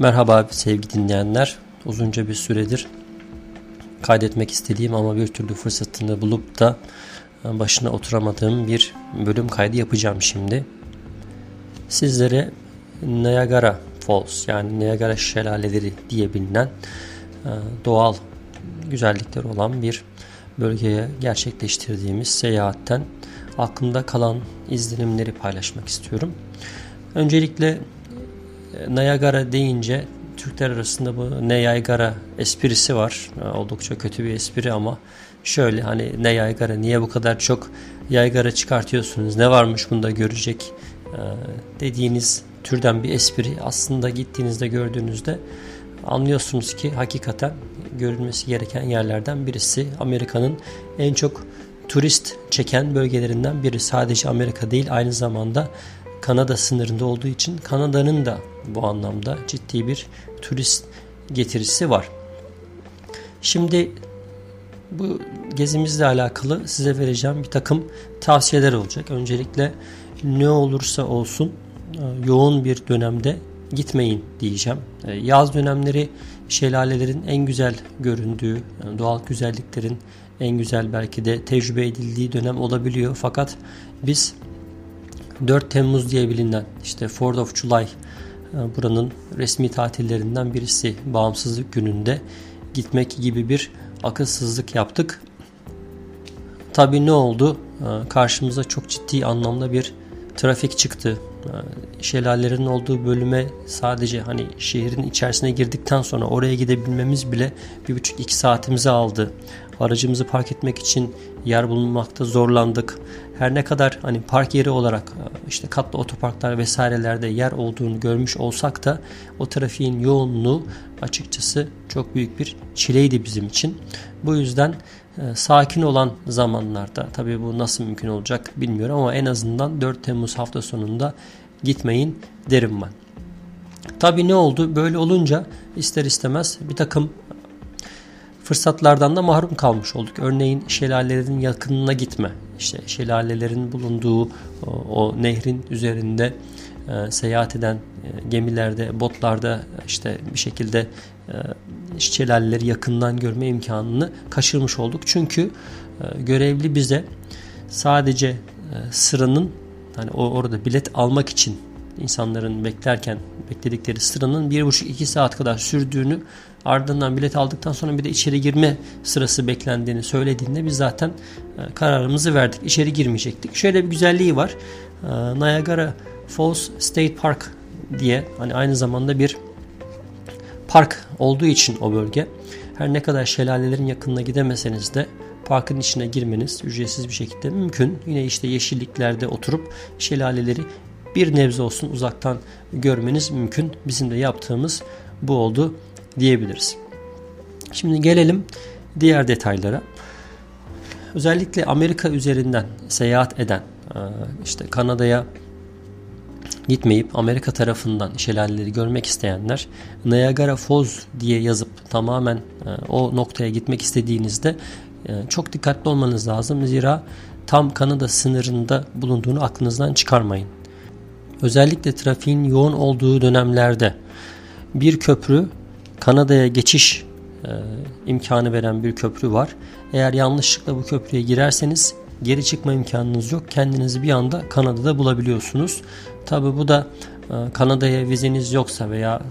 Merhaba sevgili dinleyenler. Uzunca bir süredir kaydetmek istediğim ama bir türlü fırsatını bulup da başına oturamadığım bir bölüm kaydı yapacağım şimdi. Sizlere Niagara Falls yani Niagara şelaleleri diye bilinen e, doğal güzellikler olan bir bölgeye gerçekleştirdiğimiz seyahatten aklımda kalan izlenimleri paylaşmak istiyorum. Öncelikle Niagara deyince Türkler arasında bu Niagara esprisi var. Oldukça kötü bir espri ama şöyle hani ne yaygara niye bu kadar çok yaygara çıkartıyorsunuz ne varmış bunda görecek e, dediğiniz türden bir espri aslında gittiğinizde gördüğünüzde anlıyorsunuz ki hakikaten görülmesi gereken yerlerden birisi. Amerika'nın en çok turist çeken bölgelerinden biri. Sadece Amerika değil aynı zamanda Kanada sınırında olduğu için Kanada'nın da bu anlamda ciddi bir turist getirisi var. Şimdi bu gezimizle alakalı size vereceğim bir takım tavsiyeler olacak. Öncelikle ne olursa olsun e, yoğun bir dönemde gitmeyin diyeceğim. E, yaz dönemleri şelalelerin en güzel göründüğü, doğal güzelliklerin en güzel belki de tecrübe edildiği dönem olabiliyor. Fakat biz 4 Temmuz diye bilinen işte 4th of July e, buranın resmi tatillerinden birisi bağımsızlık gününde gitmek gibi bir akılsızlık yaptık. Tabii ne oldu? E, karşımıza çok ciddi anlamda bir trafik çıktı. E, şelalelerin olduğu bölüme sadece hani şehrin içerisine girdikten sonra oraya gidebilmemiz bile bir buçuk iki saatimizi aldı. Aracımızı park etmek için yer bulunmakta zorlandık. Her ne kadar hani park yeri olarak e, işte katlı otoparklar vesairelerde yer olduğunu görmüş olsak da o trafiğin yoğunluğu açıkçası çok büyük bir çileydi bizim için. Bu yüzden e, sakin olan zamanlarda tabii bu nasıl mümkün olacak bilmiyorum ama en azından 4 Temmuz hafta sonunda gitmeyin derim ben. Tabii ne oldu? Böyle olunca ister istemez bir takım fırsatlardan da mahrum kalmış olduk. Örneğin şelalelerin yakınına gitme. İşte şelalelerin bulunduğu o, o nehrin üzerinde e, seyahat eden e, gemilerde, botlarda işte bir şekilde e, şelaleleri yakından görme imkanını kaçırmış olduk. Çünkü e, görevli bize sadece e, sıranın hani orada bilet almak için insanların beklerken bekledikleri sıranın 1,5-2 saat kadar sürdüğünü ardından bilet aldıktan sonra bir de içeri girme sırası beklendiğini söylediğinde biz zaten e, kararımızı verdik. İçeri girmeyecektik. Şöyle bir güzelliği var. E, Niagara Falls State Park diye hani aynı zamanda bir park olduğu için o bölge her ne kadar şelalelerin yakınına gidemeseniz de parkın içine girmeniz ücretsiz bir şekilde mümkün. Yine işte yeşilliklerde oturup şelaleleri bir nebze olsun uzaktan görmeniz mümkün. Bizim de yaptığımız bu oldu diyebiliriz. Şimdi gelelim diğer detaylara. Özellikle Amerika üzerinden seyahat eden e, işte Kanada'ya gitmeyip Amerika tarafından şelaleleri görmek isteyenler Niagara Falls diye yazıp tamamen e, o noktaya gitmek istediğinizde e, çok dikkatli olmanız lazım. Zira tam Kanada sınırında bulunduğunu aklınızdan çıkarmayın. Özellikle trafiğin yoğun olduğu dönemlerde bir köprü Kanada'ya geçiş e, imkanı veren bir köprü var. Eğer yanlışlıkla bu köprüye girerseniz geri çıkma imkanınız yok. Kendinizi bir anda Kanada'da bulabiliyorsunuz. Tabi bu da e, Kanada'ya vizeniz yoksa veya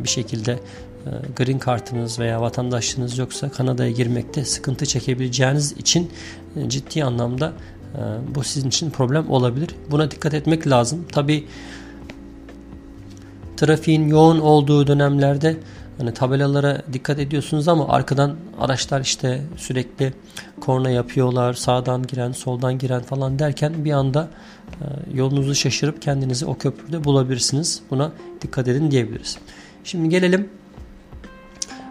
e, bir şekilde e, green kartınız veya vatandaşlığınız yoksa Kanada'ya girmekte sıkıntı çekebileceğiniz için e, ciddi anlamda bu sizin için problem olabilir. Buna dikkat etmek lazım. Tabi trafiğin yoğun olduğu dönemlerde Hani tabelalara dikkat ediyorsunuz ama arkadan araçlar işte sürekli korna yapıyorlar. Sağdan giren, soldan giren falan derken bir anda e, yolunuzu şaşırıp kendinizi o köprüde bulabilirsiniz. Buna dikkat edin diyebiliriz. Şimdi gelelim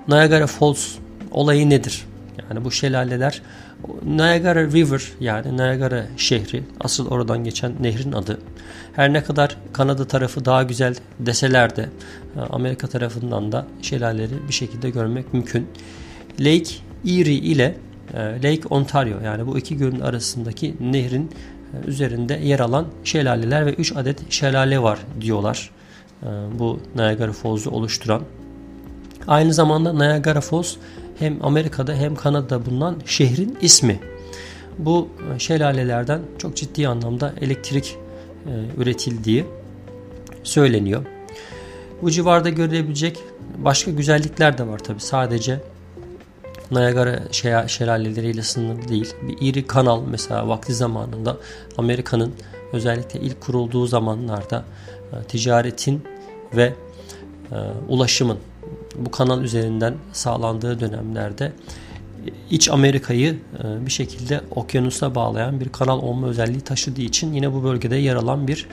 Niagara Falls olayı nedir? Yani bu şelaleler Niagara River yani Niagara şehri asıl oradan geçen nehrin adı. Her ne kadar Kanada tarafı daha güzel deseler de e, Amerika tarafından da şelaleleri bir şekilde görmek mümkün. Lake Erie ile e, Lake Ontario yani bu iki gölün arasındaki nehrin e, üzerinde yer alan şelaleler ve 3 adet şelale var diyorlar. bu Niagara Falls'u oluşturan. Aynı zamanda Niagara Falls hem Amerika'da hem Kanada'da bulunan şehrin ismi. Bu e, şelalelerden çok ciddi anlamda elektrik e, üretildiği söyleniyor. Bu civarda görülebilecek başka güzellikler de var tabi. Sadece Niagara şelaleleriyle sınırlı değil. Bir iri kanal mesela vakti zamanında Amerika'nın özellikle ilk kurulduğu zamanlarda e, ticaretin ve ulaşımın bu kanal üzerinden sağlandığı dönemlerde iç Amerika'yı e, bir şekilde okyanusa bağlayan bir kanal olma özelliği taşıdığı için yine bu bölgede yer alan bir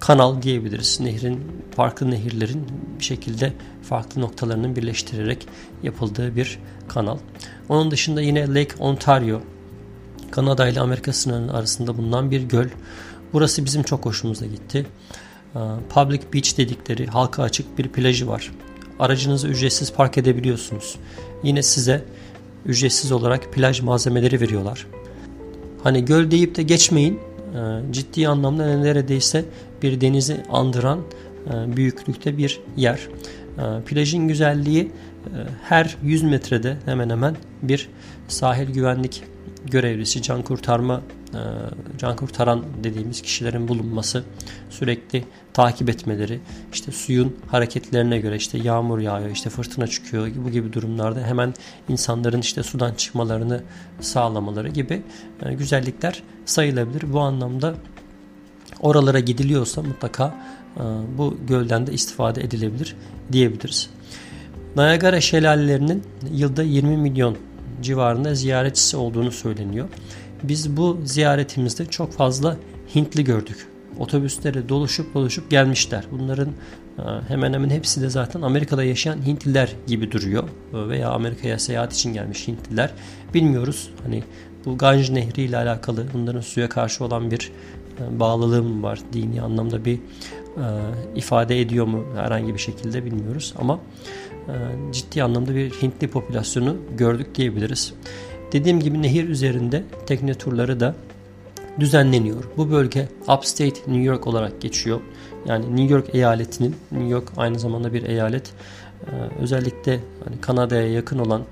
kanal diyebiliriz. Nehrin, farklı nehirlerin bir şekilde farklı noktalarının birleştirerek yapıldığı bir kanal. Onun dışında yine Lake Ontario, Kanada ile Amerika sınırının arasında bulunan bir göl. Burası bizim çok hoşumuza gitti. Public Beach dedikleri halka açık bir plajı var. Aracınızı ücretsiz park edebiliyorsunuz. Yine size ücretsiz olarak plaj malzemeleri veriyorlar. Hani göl deyip de geçmeyin. Ciddi anlamda neredeyse bir denizi andıran e, büyüklükte bir yer. E, plajın güzelliği e, her 100 metrede hemen hemen bir sahil güvenlik görevlisi, can kurtarma can kurtaran dediğimiz kişilerin bulunması, sürekli takip etmeleri, işte suyun hareketlerine göre işte yağmur yağıyor, işte fırtına çıkıyor bu gibi durumlarda hemen insanların işte sudan çıkmalarını sağlamaları gibi güzellikler sayılabilir. Bu anlamda oralara gidiliyorsa mutlaka e, bu gölden de istifade edilebilir diyebiliriz. Niagara şelalelerinin yılda 20 milyon civarında ziyaretçisi olduğunu söyleniyor. Biz bu ziyaretimizde çok fazla Hintli gördük. Otobüslere doluşup doluşup gelmişler. Bunların e, hemen hemen hepsi de zaten Amerika'da yaşayan Hintliler gibi duruyor. Veya Amerika'ya seyahat için gelmiş Hintliler. Bilmiyoruz hani bu Ganj Nehri ile alakalı bunların suya karşı olan bir bağlılığım var. Dini anlamda bir e, ifade ediyor mu herhangi bir şekilde bilmiyoruz ama e, ciddi anlamda bir Hintli popülasyonu gördük diyebiliriz. Dediğim gibi nehir üzerinde tekne turları da düzenleniyor. Bu bölge Upstate New York olarak geçiyor. Yani New York eyaletinin, New York aynı zamanda bir eyalet. Ee, özellikle hani Kanada'ya yakın olan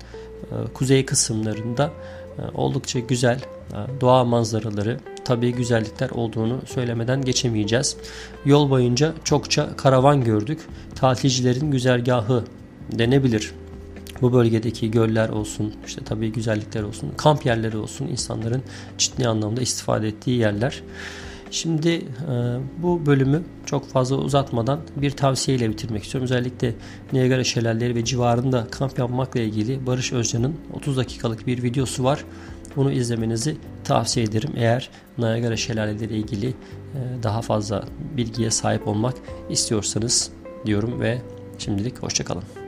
e, kuzey kısımlarında e, oldukça güzel e, doğa manzaraları, tabii güzellikler olduğunu söylemeden geçemeyeceğiz. Yol boyunca çokça karavan gördük. Tatilcilerin güzergahı denebilir. Bu bölgedeki göller olsun, işte tabii güzellikler olsun, kamp yerleri olsun, insanların ciddi anlamda istifade ettiği yerler. Şimdi e, bu bölümü çok fazla uzatmadan bir tavsiyeyle bitirmek istiyorum. Özellikle Niagara Şelalleri ve civarında kamp yapmakla ilgili Barış Özcan'ın 30 dakikalık bir videosu var. Bunu izlemenizi tavsiye ederim. Eğer Niagara Şelaleleri ile ilgili e, daha fazla bilgiye sahip olmak istiyorsanız diyorum ve şimdilik hoşçakalın.